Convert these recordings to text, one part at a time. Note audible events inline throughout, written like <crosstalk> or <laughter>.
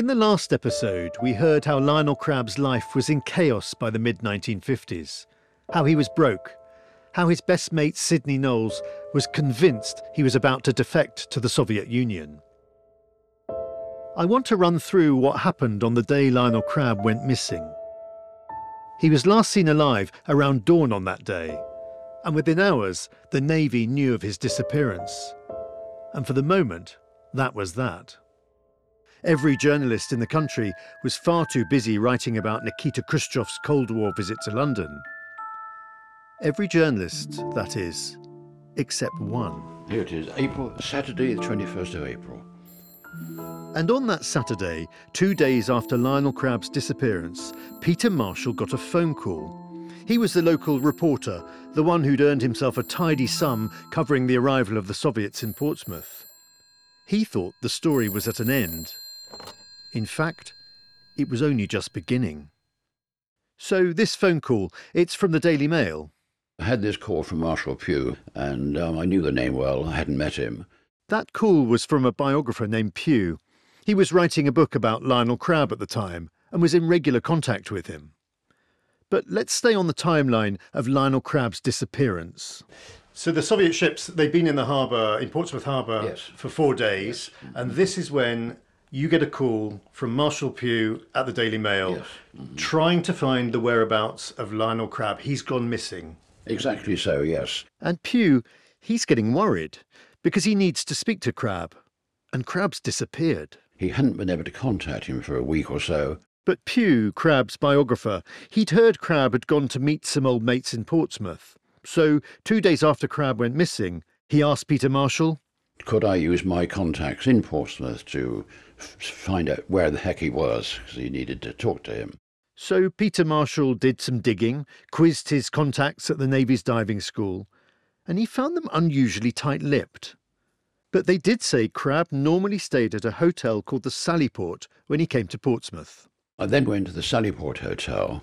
In the last episode, we heard how Lionel Crabb's life was in chaos by the mid 1950s, how he was broke, how his best mate Sydney Knowles was convinced he was about to defect to the Soviet Union. I want to run through what happened on the day Lionel Crabb went missing. He was last seen alive around dawn on that day, and within hours, the Navy knew of his disappearance. And for the moment, that was that. Every journalist in the country was far too busy writing about Nikita Khrushchev's Cold War visit to London. Every journalist, that is, except one. Here it is, April, Saturday, the 21st of April. And on that Saturday, two days after Lionel Crabb's disappearance, Peter Marshall got a phone call. He was the local reporter, the one who'd earned himself a tidy sum covering the arrival of the Soviets in Portsmouth. He thought the story was at an end. In fact, it was only just beginning. So this phone call, it's from the Daily Mail. I had this call from Marshall Pugh, and um, I knew the name well. I hadn't met him. That call was from a biographer named Pugh. He was writing a book about Lionel Crabb at the time and was in regular contact with him. But let's stay on the timeline of Lionel Crabb's disappearance. So the Soviet ships, they've been in the harbour, in Portsmouth Harbour, Yes. for four days, and this is when you get a call from Marshall Pugh at the Daily Mail Yes. Mm-hmm. trying to find the whereabouts of Lionel Crabb. He's gone missing. Exactly so, yes. And Pugh, he's getting worried because he needs to speak to Crabb, and Crabb's disappeared. He hadn't been able to contact him for a week or so. But Pugh, Crabb's biographer, he'd heard Crabb had gone to meet some old mates in Portsmouth. So, two days after Crabb went missing, he asked Peter Marshall, Could I use my contacts in Portsmouth to f- find out where the heck he was? Because he needed to talk to him. So Peter Marshall did some digging, quizzed his contacts at the Navy's diving school, and he found them unusually tight lipped. But they did say Crabb normally stayed at a hotel called the Sallyport when he came to Portsmouth. I then went to the Sallyport Hotel.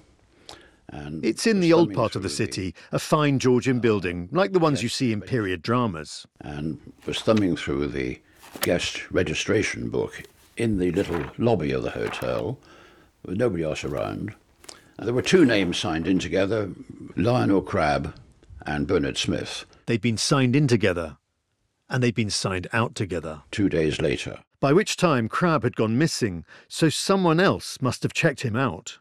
And It's in the old part of the city, a fine Georgian ah, building, like the ones you see in period dramas. and was thumbing through the guest registration book in the little lobby of the hotel with nobody else around. And there were two names signed in together Lionel Crabb and Bernard Smith, They'd been signed in together, and they'd been signed out together. two days later. By which time Crabb had gone missing, so someone else must have checked him out.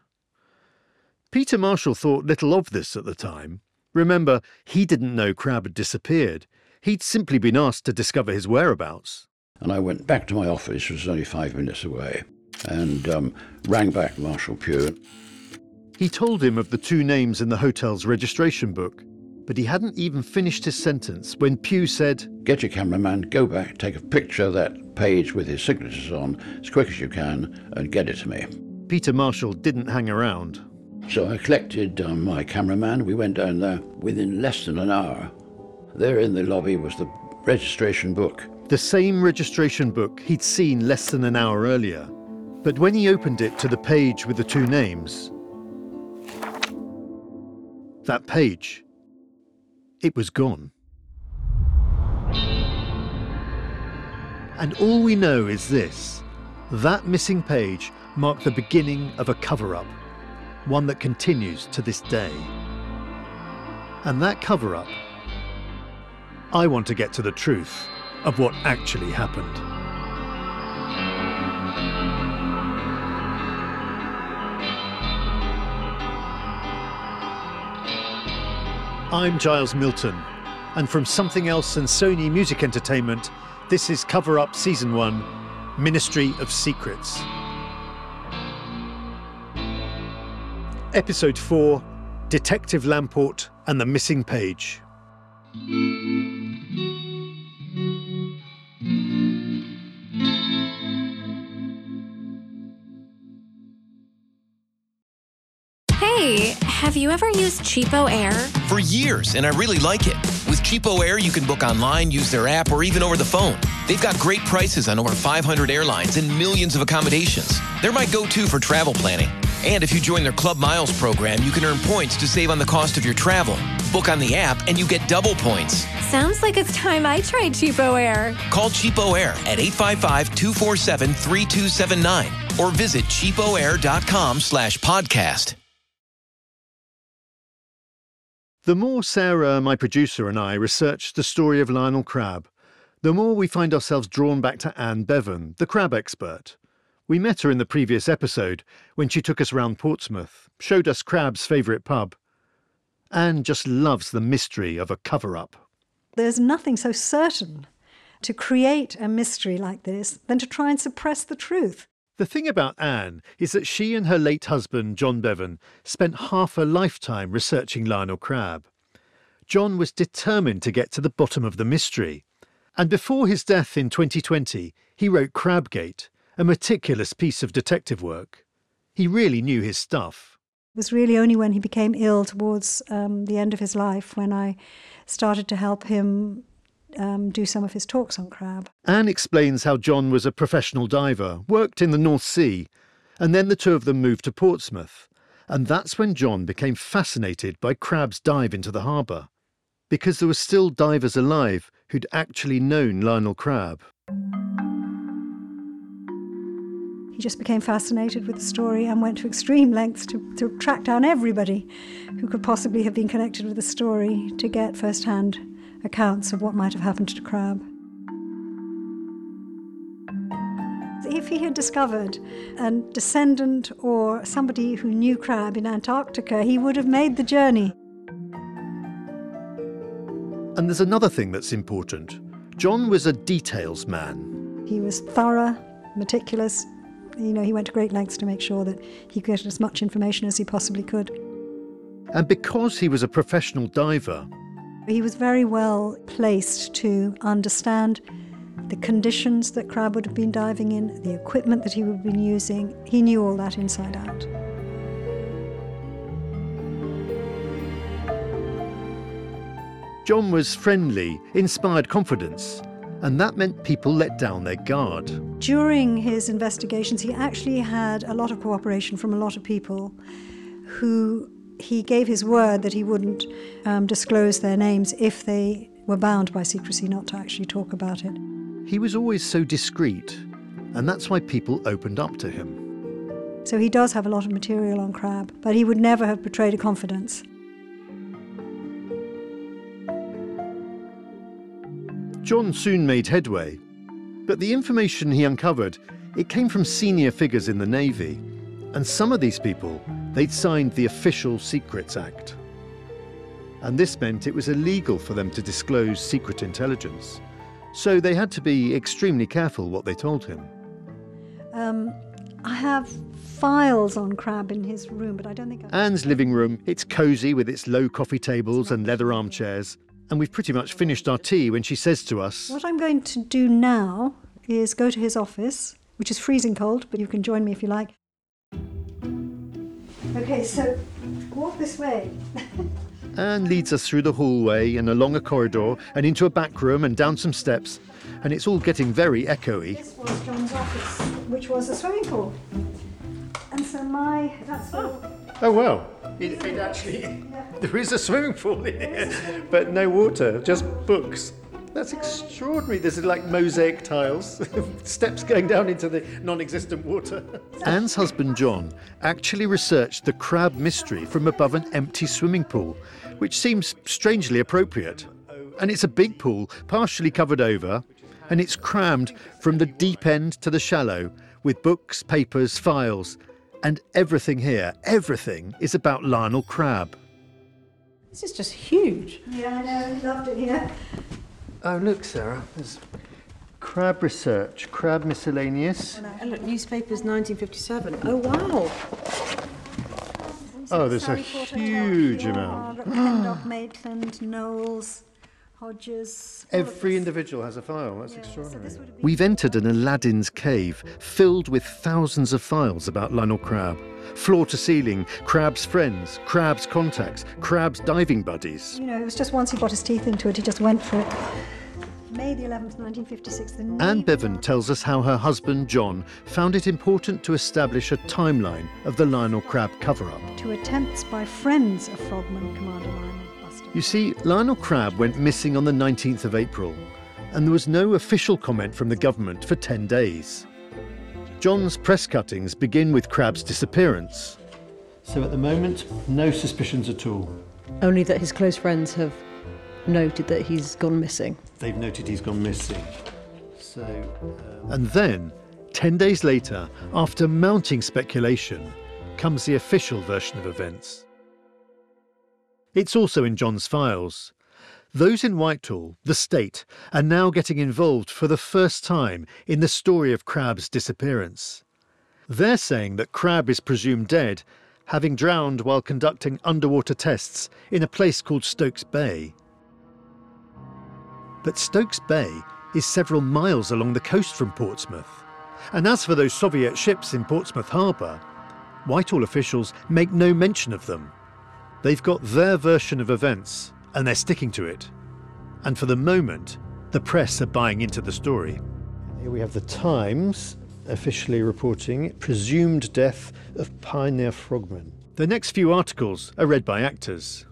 Peter Marshall thought little of this at the time. Remember, he didn't know Crabb had disappeared. He'd simply been asked to discover his whereabouts. And I went back to my office, which was only five minutes away, and um, rang back Marshall Pugh. He told him of the two names in the hotel's registration book, but he hadn't even finished his sentence when Pugh said, Get your cameraman, go back, take a picture of that page with his signatures on as quick as you can, and get it to me. Peter Marshall didn't hang around. So I collected um, my cameraman. We went down there within less than an hour. There in the lobby was the registration book. The same registration book he'd seen less than an hour earlier. But when he opened it to the page with the two names, that page, it was gone. And all we know is this that missing page marked the beginning of a cover up, one that continues to this day. And that cover up, I want to get to the truth of what actually happened. I'm Giles Milton, and from Something Else and Sony Music Entertainment, this is Cover Up Season 1 Ministry of Secrets. Episode 4 Detective Lamport and the Missing Page. Hey, have you ever used Cheapo Air? For years, and I really like it. With Cheapo Air, you can book online, use their app, or even over the phone. They've got great prices on over 500 airlines and millions of accommodations. They're my go to for travel planning. And if you join their Club Miles program, you can earn points to save on the cost of your travel. Book on the app, and you get double points. Sounds like it's time I tried Cheapo Air. Call Cheapo Air at 855 247 3279. or visit cheapoair.com slash podcast. The more Sarah, my producer, and I researched the story of Lionel Crabb, the more we find ourselves drawn back to Anne Bevan, the Crabb expert. We met her in the previous episode when she took us round Portsmouth, showed us Crabb's favourite pub. Anne just loves the mystery of a cover up. There's nothing so certain to create a mystery like this than to try and suppress the truth. The thing about Anne is that she and her late husband, John Bevan, spent half a lifetime researching Lionel Crabb. John was determined to get to the bottom of the mystery. And before his death in 2020, he wrote Crabgate, a meticulous piece of detective work. He really knew his stuff. It was really only when he became ill towards um, the end of his life when I started to help him um, do some of his talks on Crabb. Anne explains how John was a professional diver, worked in the North Sea, and then the two of them moved to Portsmouth. And that's when John became fascinated by Crabb's dive into the harbour, because there were still divers alive who'd actually known Lionel Crabb. He just became fascinated with the story and went to extreme lengths to, to track down everybody who could possibly have been connected with the story to get first hand accounts of what might have happened to Crabb. If he had discovered a descendant or somebody who knew Crabb in Antarctica, he would have made the journey. And there's another thing that's important John was a details man. He was thorough, meticulous. You know, he went to great lengths to make sure that he could get as much information as he possibly could. And because he was a professional diver, he was very well placed to understand the conditions that Crabb would have been diving in, the equipment that he would have been using. He knew all that inside out. John was friendly, inspired confidence, and that meant people let down their guard. During his investigations, he actually had a lot of cooperation from a lot of people who he gave his word that he wouldn't um, disclose their names if they were bound by secrecy not to actually talk about it. He was always so discreet, and that's why people opened up to him. So he does have a lot of material on Crabb, but he would never have betrayed a confidence. John soon made headway, but the information he uncovered, it came from senior figures in the Navy, and some of these people, they'd signed the Official Secrets Act. And this meant it was illegal for them to disclose secret intelligence. So they had to be extremely careful what they told him. Um, I have files on Crabb in his room, but I don't think. I... Anne's living room, it's cosy with its low coffee tables and leather armchairs. And we've pretty much finished our tea when she says to us, What I'm going to do now is go to his office, which is freezing cold, but you can join me if you like. Okay, so walk this way. <laughs> Anne leads us through the hallway and along a corridor and into a back room and down some steps, and it's all getting very echoey. This was John's office, which was a swimming pool. And so my, that's all. Oh, well. It, it actually, <laughs> there is a swimming pool in here, <laughs> but no water, just books. That's extraordinary. This is like mosaic tiles, <laughs> steps going down into the non existent water. Anne's husband, John, actually researched the Crabb mystery from above an empty swimming pool, which seems strangely appropriate. And it's a big pool, partially covered over, and it's crammed from the deep end to the shallow with books, papers, files, and everything here, everything is about Lionel Crabb. This is just huge. Yeah, I know, loved it here. Oh, look, Sarah, there's Crabb research, Crabb miscellaneous. And look, newspapers 1957. Oh, wow. Oh, there's a Sally Porter, huge Delphi, amount. Margaret, Pendock, <gasps> Maitland, Knowles, Hodges. Every individual has a file. That's Yeah, extraordinary. this would have been- We've entered an Aladdin's cave filled with thousands of files about Lionel Crabb. Floor to ceiling, Crabb's friends, Crabb's contacts, Crabb's diving buddies. You know, it was just once he got his teeth into it, he just went for it. May the 11th, 1956. The Anne Bevan tells us how her husband John found it important to establish a timeline of the Lionel Crabb cover up. To attempts by friends of Frogman, Commander Lionel Buster. You see, Lionel Crabb went missing on the 19th of April, and there was no official comment from the government for 10 days. John's press cuttings begin with Crabb's disappearance. So at the moment, no suspicions at all. Only that his close friends have noted that he's gone missing. They've noted he's gone missing. So, um, and then, 10 days later, after mounting speculation, comes the official version of events. It's also in John's files. Those in Whitehall, the state, are now getting involved for the first time in the story of Crabb's disappearance. They're saying that Crabb is presumed dead, having drowned while conducting underwater tests in a place called Stokes Bay. But Stokes Bay is several miles along the coast from Portsmouth. And as for those Soviet ships in Portsmouth Harbour, Whitehall officials make no mention of them. They've got their version of events, and they're sticking to it. And for the moment, the press are buying into the story. Here we have the Times officially reporting presumed death of pioneer frogman. The next few articles are read by actors.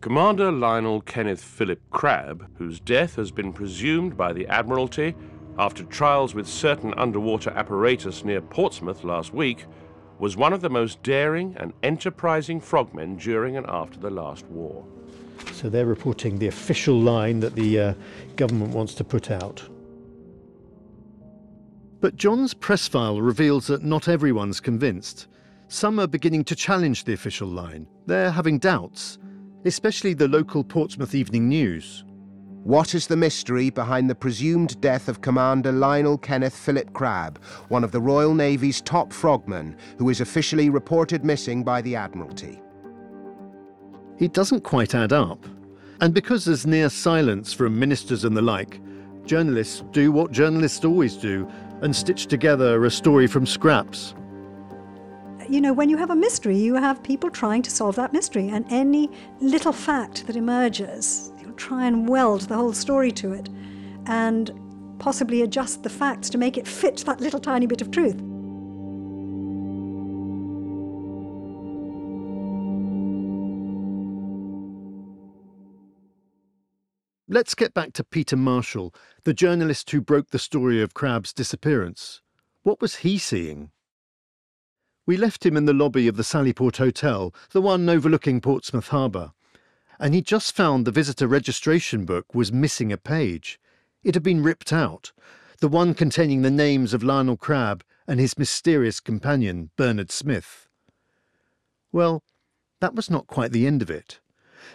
Commander Lionel Kenneth Philip Crabb, whose death has been presumed by the Admiralty after trials with certain underwater apparatus near Portsmouth last week, was one of the most daring and enterprising frogmen during and after the last war. So they're reporting the official line that the uh, government wants to put out. But John's press file reveals that not everyone's convinced. Some are beginning to challenge the official line. They're having doubts, especially the local Portsmouth Evening News. What is the mystery behind the presumed death of Commander Lionel Kenneth Philip Crabb, one of the Royal Navy's top frogmen, who is officially reported missing by the Admiralty? It doesn't quite add up. And because there's near silence from ministers and the like, journalists do what journalists always do and stitch together a story from scraps. You know, when you have a mystery, you have people trying to solve that mystery, and any little fact that emerges, you'll try and weld the whole story to it and possibly adjust the facts to make it fit that little tiny bit of truth. Let's get back to Peter Marshall, the journalist who broke the story of Crabb's disappearance. What was he seeing? We left him in the lobby of the Sallyport Hotel, the one overlooking Portsmouth Harbour, and he just found the visitor registration book was missing a page. It had been ripped out, the one containing the names of Lionel Crabb and his mysterious companion, Bernard Smith. Well, that was not quite the end of it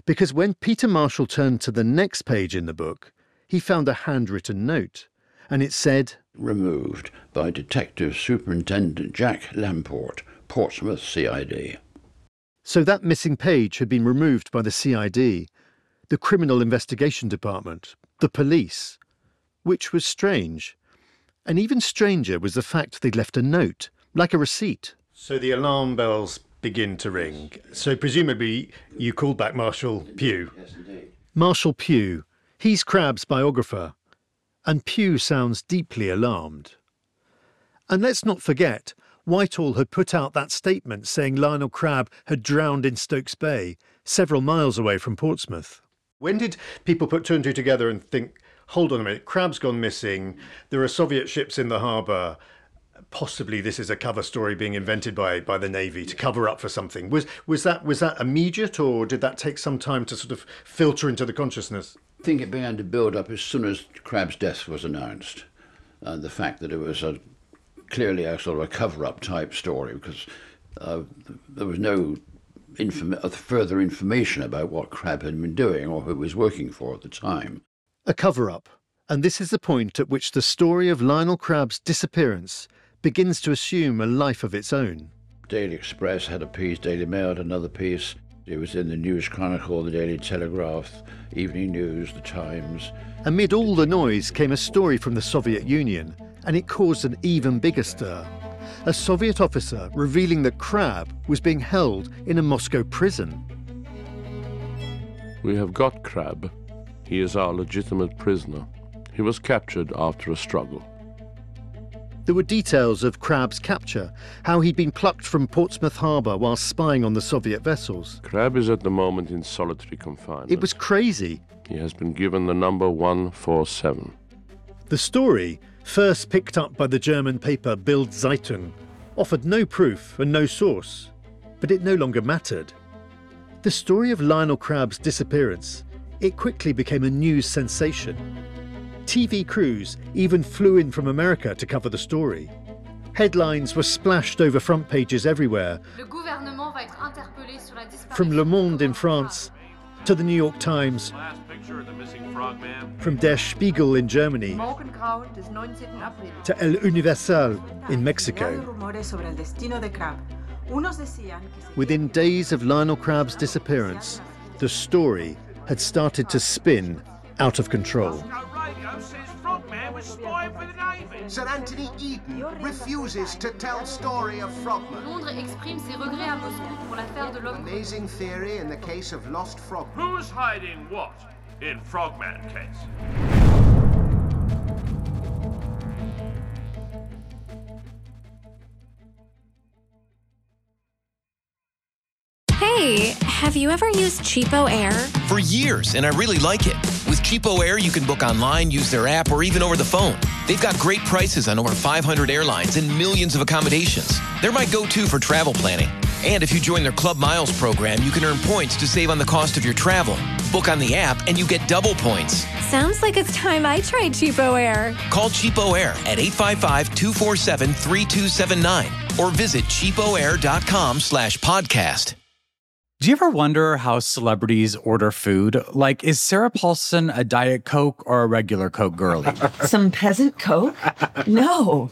because when Peter Marshall turned to the next page in the book, he found a handwritten note, and it said, Removed by Detective Superintendent Jack Lamport, Portsmouth CID. So that missing page had been removed by the CID, the Criminal Investigation Department, the police, which was strange. And even stranger was the fact they'd left a note, like a receipt. So the alarm bells begin to ring. So presumably you called back Marshall Pugh. Yes, indeed. Marshall Pugh. He's Crabb's biographer. And Pugh sounds deeply alarmed. And let's not forget, Whitehall had put out that statement saying Lionel Crabb had drowned in Stokes Bay, several miles away from Portsmouth. When did people put two and two together and think, hold on a minute, Crabb's gone missing, there are Soviet ships in the harbour, possibly this is a cover story being invented by by the navy to cover up for something was was that was that immediate or did that take some time to sort of filter into the consciousness I think it began to build up as soon as Crabb's death was announced. And the fact that it was a, clearly a sort of a cover up type story because uh, there was no inform- uh, further information about what Crabb had been doing or who he was working for at the time. a cover up and this is the point at which the story of Lionel Crabb's disappearance begins to assume a life of its own Daily Express had a piece, Daily Mail had another piece. It was in the News Chronicle, the Daily Telegraph, Evening News, the Times. amid all the noise came a story from the Soviet Union and it caused an even bigger stir a Soviet officer revealing that Crabb was being held in a Moscow prison We have got Crabb. He is our legitimate prisoner. He was captured after a struggle. There were details of Crabb's capture, how he'd been plucked from Portsmouth Harbour while spying on the Soviet vessels. Crabb is at the moment in solitary confinement. It was crazy. He has been given the number 147. The story first picked up by the German paper Bild Zeitung, offered no proof and no source, but it no longer mattered. The story of Lionel Crabb's disappearance, it quickly became a news sensation. TV crews even flew in from America to cover the story. Headlines were splashed over front pages everywhere, from Le Monde in France to the New York Times, from Der Spiegel in Germany to El Universal in Mexico. Within days of Lionel Crabb's disappearance, the story had started to spin out of control. Sir Anthony Eden refuses to tell story of Frogman. Amazing theory in the case of lost Frogman. Who's hiding what in Frogman case? Hey, have you ever used Cheapo Air? For years, and I really like it. With Cheapo Air, you can book online, use their app, or even over the phone. They've got great prices on over 500 airlines and millions of accommodations. They're my go to for travel planning. And if you join their Club Miles program, you can earn points to save on the cost of your travel. Book on the app, and you get double points. Sounds like it's time I tried Cheapo Air. Call Cheapo Air at 855-247-3279 or visit cheapoair.com slash podcast. Do you ever wonder how celebrities order food? Like, is Sarah Paulson a Diet Coke or a regular Coke girlie? <laughs> Some peasant Coke? No.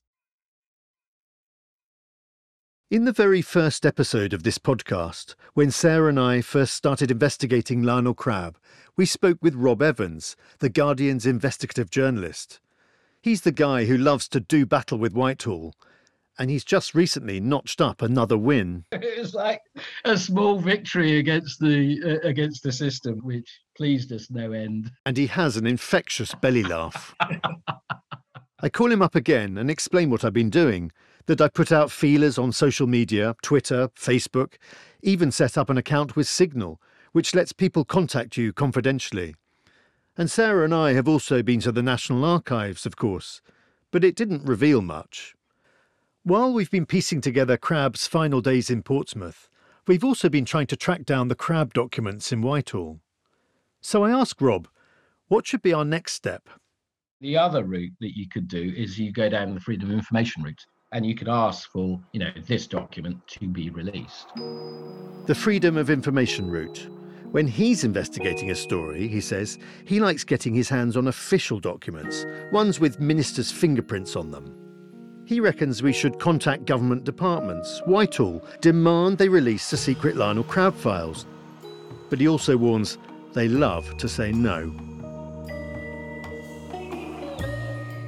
In the very first episode of this podcast, when Sarah and I first started investigating Lionel Crabb, we spoke with Rob Evans, the Guardian's investigative journalist. He's the guy who loves to do battle with Whitehall, and he's just recently notched up another win. <laughs> It was like a small victory against the uh, against the system, which pleased us no end. And he has an infectious belly laugh. I call him up again and explain what I've been doing that I put out feelers on social media, Twitter, Facebook, even set up an account with Signal, which lets people contact you confidentially. And Sarah and I have also been to the National Archives, of course, but it didn't reveal much. While we've been piecing together Crabb's final days in Portsmouth, we've also been trying to track down the Crabb documents in Whitehall. So I asked Rob, what should be our next step? The other route that you could do is you go down the freedom of information route and you could ask for, you know, this document to be released. The freedom of information route. When he's investigating a story, he says, he likes getting his hands on official documents, ones with ministers' fingerprints on them. He reckons we should contact government departments, Whitehall, demand they release the secret Lionel Crabb files. But he also warns they love to say no.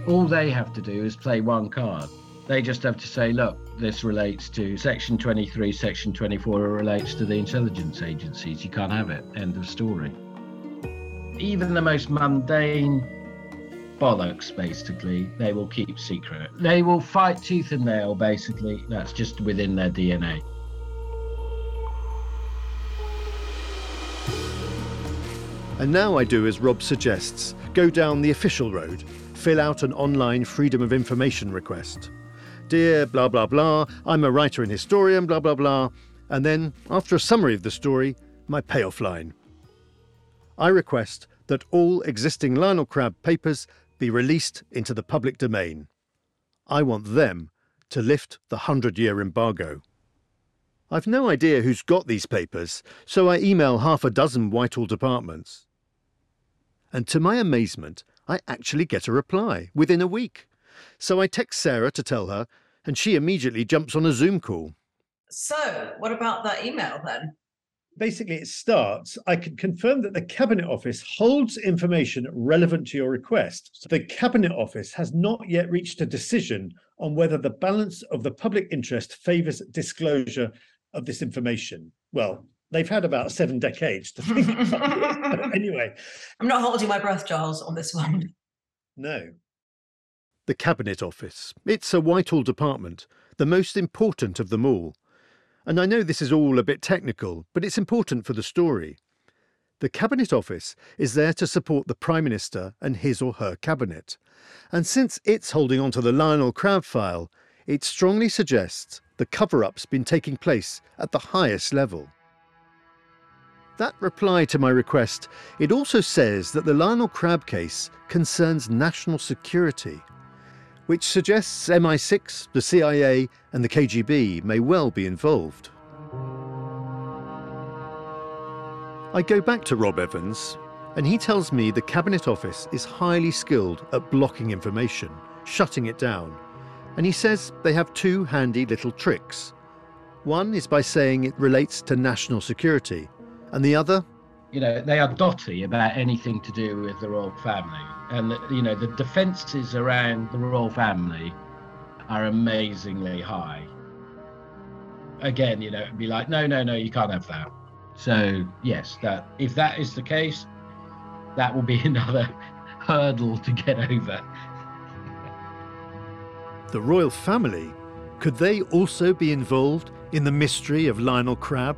All they have to do is play one card. They just have to say, look, this relates to Section 23, Section 24 it relates to the intelligence agencies. You can't have it. End of story. Even the most mundane bollocks, basically, they will keep secret. They will fight tooth and nail, basically. That's just within their DNA. And now I do as Rob suggests go down the official road, fill out an online Freedom of Information request. Dear blah blah blah, I'm a writer and historian, blah blah blah. And then, after a summary of the story, my payoff line. I request that all existing Lionel Crabb papers be released into the public domain. I want them to lift the 100 year embargo. I've no idea who's got these papers, so I email half a dozen Whitehall departments. And to my amazement, I actually get a reply within a week. So I text Sarah to tell her, and she immediately jumps on a Zoom call. So, what about that email then? basically it starts I can confirm that the Cabinet Office holds information relevant to your request. So the Cabinet Office has not yet reached a decision on whether the balance of the public interest favours disclosure of this information. Well, they've had about seven decades to think about it. <laughs> Anyway. I'm not holding my breath, Giles, on this one. No. The Cabinet Office. It's a Whitehall department, the most important of them all. And I know this is all a bit technical, but it's important for the story. The Cabinet Office is there to support the Prime Minister and his or her cabinet. And since it's holding on to the Lionel Crabb file, it strongly suggests the cover up's been taking place at the highest level. That reply to my request, it also says that the Lionel Crabb case concerns national security, which suggests MI6, the CIA, and the KGB may well be involved. I go back to Rob Evans, and he tells me the Cabinet Office is highly skilled at blocking information, shutting it down, and he says they have two handy little tricks. One is by saying it relates to national security, and the other? You know, they are dotty about anything to do with the royal family. And, you know, the defences around the royal family are amazingly high. Again, you know, it'd be like, no, no, no, you can't have that. So, yes, that if that is the case, that will be <laughs> another hurdle to get over. The royal family? Could they also be involved in the mystery of Lionel Crabb?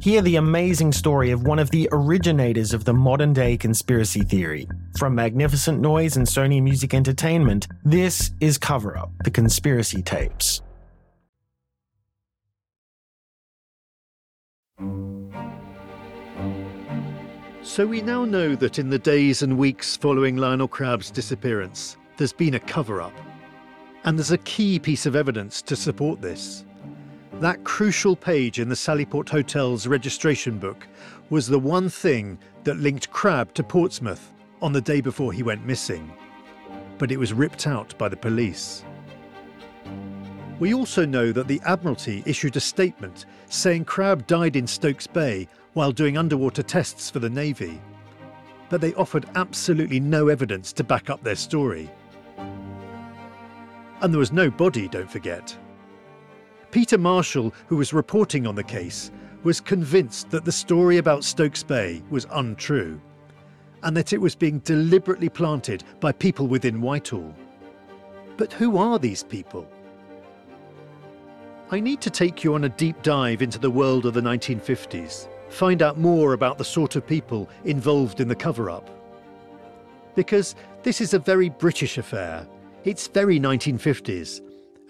Hear the amazing story of one of the originators of the modern day conspiracy theory. From Magnificent Noise and Sony Music Entertainment, this is Cover Up The Conspiracy Tapes. So we now know that in the days and weeks following Lionel Crabb's disappearance, there's been a cover up. And there's a key piece of evidence to support this. That crucial page in the Sallyport Hotel's registration book was the one thing that linked Crabb to Portsmouth on the day before he went missing. But it was ripped out by the police. We also know that the Admiralty issued a statement saying Crabb died in Stokes Bay while doing underwater tests for the Navy. But they offered absolutely no evidence to back up their story. And there was no body, don't forget. Peter Marshall, who was reporting on the case, was convinced that the story about Stokes Bay was untrue and that it was being deliberately planted by people within Whitehall. But who are these people? I need to take you on a deep dive into the world of the 1950s, find out more about the sort of people involved in the cover up. Because this is a very British affair, it's very 1950s,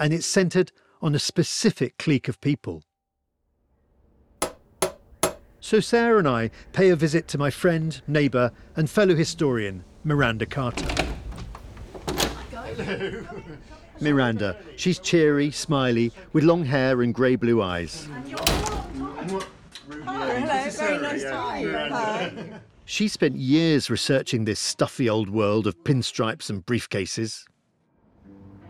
and it's centred on a specific clique of people. So Sarah and I pay a visit to my friend, neighbour, and fellow historian, Miranda Carter. Hello. Miranda, she's cheery, smiley, with long hair and grey blue eyes. hello, very nice to. She spent years researching this stuffy old world of pinstripes and briefcases.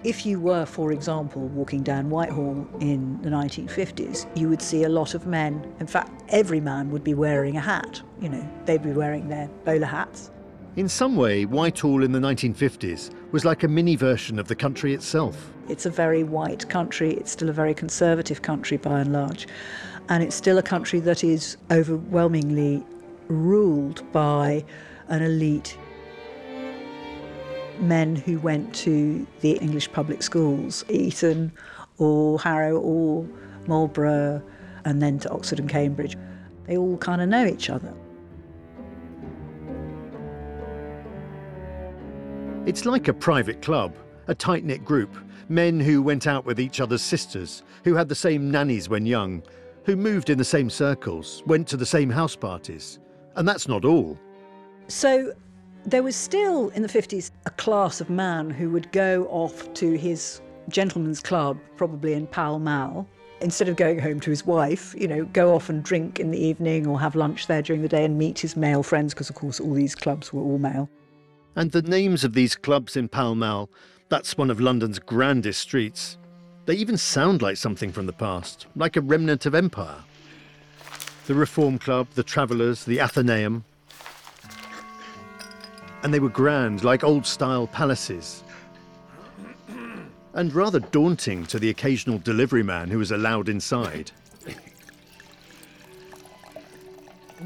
If you were, for example, walking down Whitehall in the 1950s, you would see a lot of men. In fact, every man would be wearing a hat. You know, they'd be wearing their bowler hats. In some way, Whitehall in the 1950s was like a mini version of the country itself. It's a very white country. It's still a very conservative country by and large. And it's still a country that is overwhelmingly ruled by an elite men who went to the English public schools, Eton or Harrow or Marlborough, and then to Oxford and Cambridge. They all kind of know each other. It's like a private club, a tight knit group, men who went out with each other's sisters, who had the same nannies when young, who moved in the same circles, went to the same house parties. And that's not all. So there was still in the 50s a class of man who would go off to his gentleman's club, probably in Pall Mall, instead of going home to his wife, you know, go off and drink in the evening or have lunch there during the day and meet his male friends, because of course all these clubs were all male. And the names of these clubs in Pall Mall, that's one of London's grandest streets. They even sound like something from the past, like a remnant of empire. The Reform Club, the Travellers, the Athenaeum. And they were grand, like old style palaces. And rather daunting to the occasional delivery man who was allowed inside.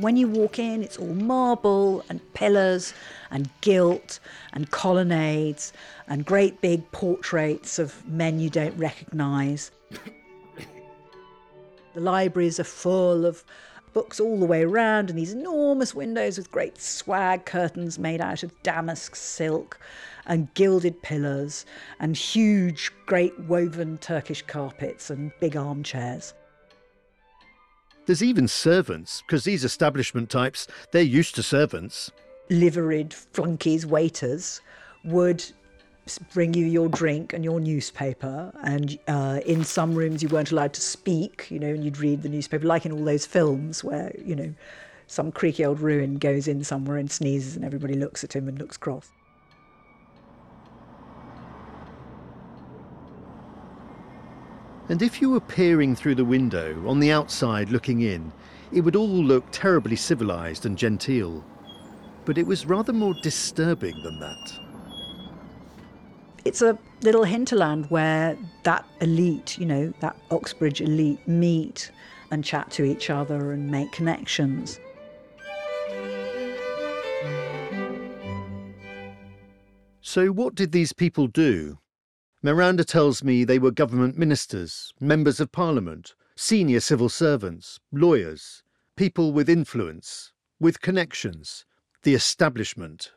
When you walk in, it's all marble and pillars and gilt and colonnades and great big portraits of men you don't recognise. The libraries are full of books all the way around and these enormous windows with great swag curtains made out of damask silk and gilded pillars and huge, great woven Turkish carpets and big armchairs. There's even servants, because these establishment types, they're used to servants. Liveried flunkies, waiters, would bring you your drink and your newspaper. And uh, in some rooms, you weren't allowed to speak, you know, and you'd read the newspaper, like in all those films where, you know, some creaky old ruin goes in somewhere and sneezes, and everybody looks at him and looks cross. And if you were peering through the window, on the outside looking in, it would all look terribly civilized and genteel. But it was rather more disturbing than that. It's a little hinterland where that elite, you know, that Oxbridge elite meet and chat to each other and make connections. So, what did these people do? Miranda tells me they were government ministers, members of parliament, senior civil servants, lawyers, people with influence, with connections, the establishment.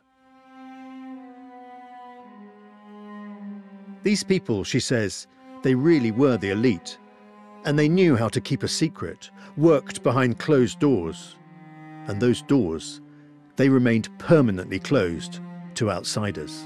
These people, she says, they really were the elite, and they knew how to keep a secret, worked behind closed doors. And those doors, they remained permanently closed to outsiders.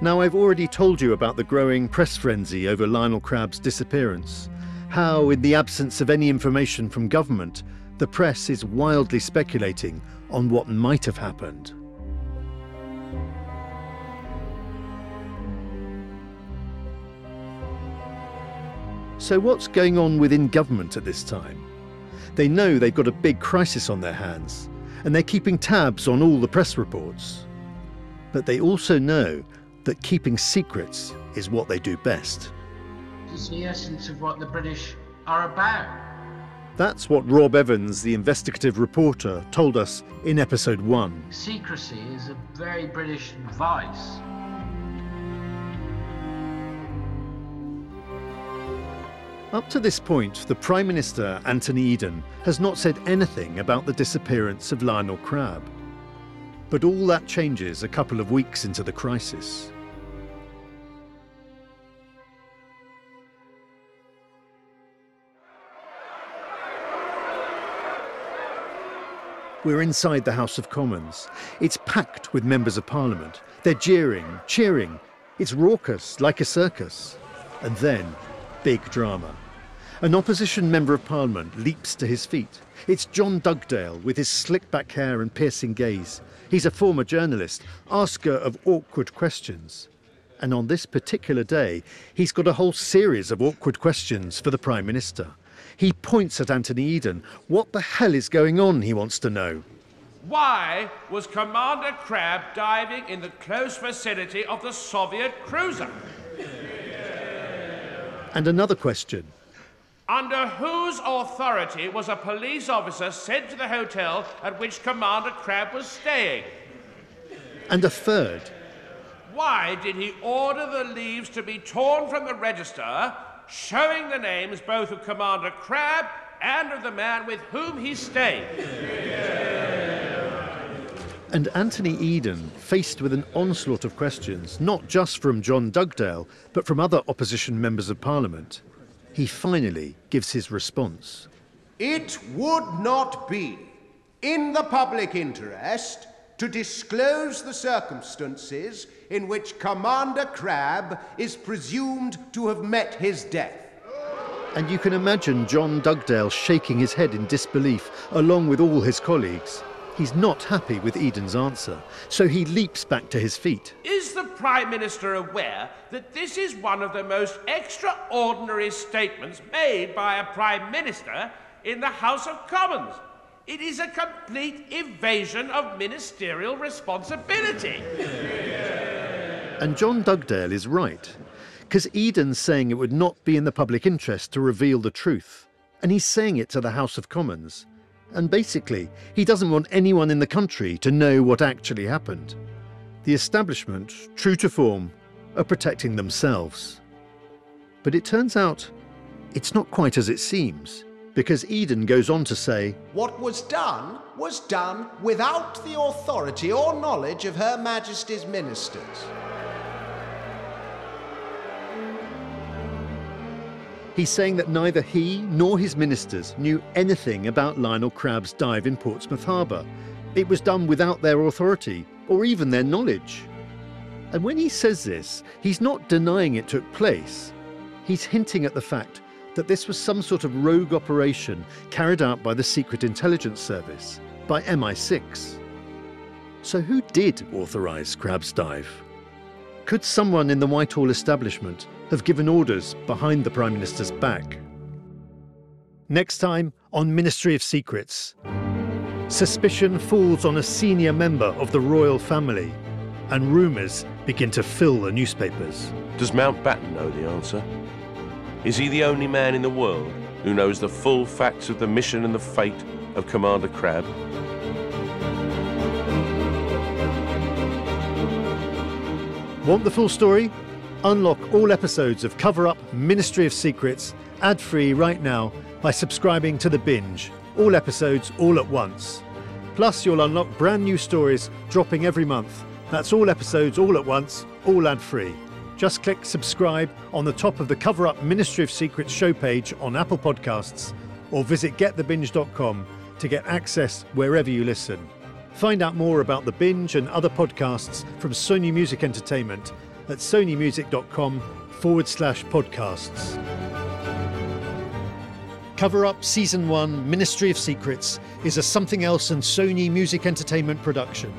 Now, I've already told you about the growing press frenzy over Lionel Crabb's disappearance. How, in the absence of any information from government, the press is wildly speculating on what might have happened. So, what's going on within government at this time? They know they've got a big crisis on their hands, and they're keeping tabs on all the press reports. But they also know that keeping secrets is what they do best. It's the essence of what the British are about. That's what Rob Evans, the investigative reporter, told us in episode one. Secrecy is a very British vice. Up to this point, the Prime Minister, Anthony Eden, has not said anything about the disappearance of Lionel Crabb. But all that changes a couple of weeks into the crisis. We're inside the House of Commons. It's packed with members of Parliament. They're jeering, cheering. It's raucous, like a circus. And then, big drama. An opposition member of Parliament leaps to his feet. It's John Dugdale with his slick back hair and piercing gaze. He's a former journalist, asker of awkward questions. And on this particular day, he's got a whole series of awkward questions for the Prime Minister. He points at Anthony Eden. What the hell is going on, he wants to know. Why was Commander Crabb diving in the close vicinity of the Soviet cruiser? And another question. Under whose authority was a police officer sent to the hotel at which Commander Crabb was staying? And a third. Why did he order the leaves to be torn from the register, showing the names both of Commander Crabb and of the man with whom he stayed? And Anthony Eden, faced with an onslaught of questions, not just from John Dugdale, but from other opposition members of parliament, he finally gives his response. It would not be in the public interest to disclose the circumstances in which Commander Crabb is presumed to have met his death. And you can imagine John Dugdale shaking his head in disbelief, along with all his colleagues. He's not happy with Eden's answer, so he leaps back to his feet. Is the Prime Minister aware that this is one of the most extraordinary statements made by a Prime Minister in the House of Commons? It is a complete evasion of ministerial responsibility. And John Dugdale is right, because Eden's saying it would not be in the public interest to reveal the truth. And he's saying it to the House of Commons. And basically, he doesn't want anyone in the country to know what actually happened. The establishment, true to form, are protecting themselves. But it turns out it's not quite as it seems, because Eden goes on to say, What was done was done without the authority or knowledge of Her Majesty's ministers. He's saying that neither he nor his ministers knew anything about Lionel Crabb's dive in Portsmouth Harbour. It was done without their authority or even their knowledge. And when he says this, he's not denying it took place. He's hinting at the fact that this was some sort of rogue operation carried out by the Secret Intelligence Service, by MI6. So who did authorise Crabb's dive? Could someone in the Whitehall establishment have given orders behind the Prime Minister's back? Next time on Ministry of Secrets. Suspicion falls on a senior member of the royal family, and rumours begin to fill the newspapers. Does Mountbatten know the answer? Is he the only man in the world who knows the full facts of the mission and the fate of Commander Crabb? Want the full story? Unlock all episodes of Cover Up Ministry of Secrets ad free right now by subscribing to The Binge. All episodes all at once. Plus, you'll unlock brand new stories dropping every month. That's all episodes all at once, all ad free. Just click subscribe on the top of the Cover Up Ministry of Secrets show page on Apple Podcasts or visit getthebinge.com to get access wherever you listen. Find out more about The Binge and other podcasts from Sony Music Entertainment at sonymusic.com forward slash podcasts. Cover Up Season 1 Ministry of Secrets is a Something Else and Sony Music Entertainment production.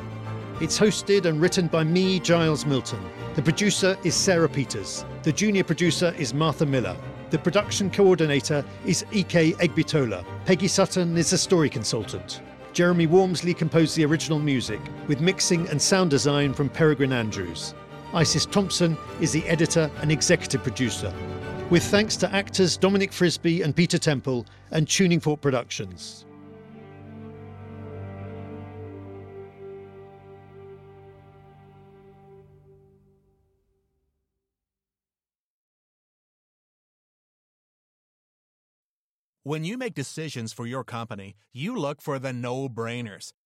It's hosted and written by me, Giles Milton. The producer is Sarah Peters. The junior producer is Martha Miller. The production coordinator is Ike Egbitola. Peggy Sutton is a story consultant. Jeremy Warmsley composed the original music, with mixing and sound design from Peregrine Andrews. Isis Thompson is the editor and executive producer. With thanks to actors Dominic Frisby and Peter Temple and Tuning Fork Productions. When you make decisions for your company, you look for the no brainers.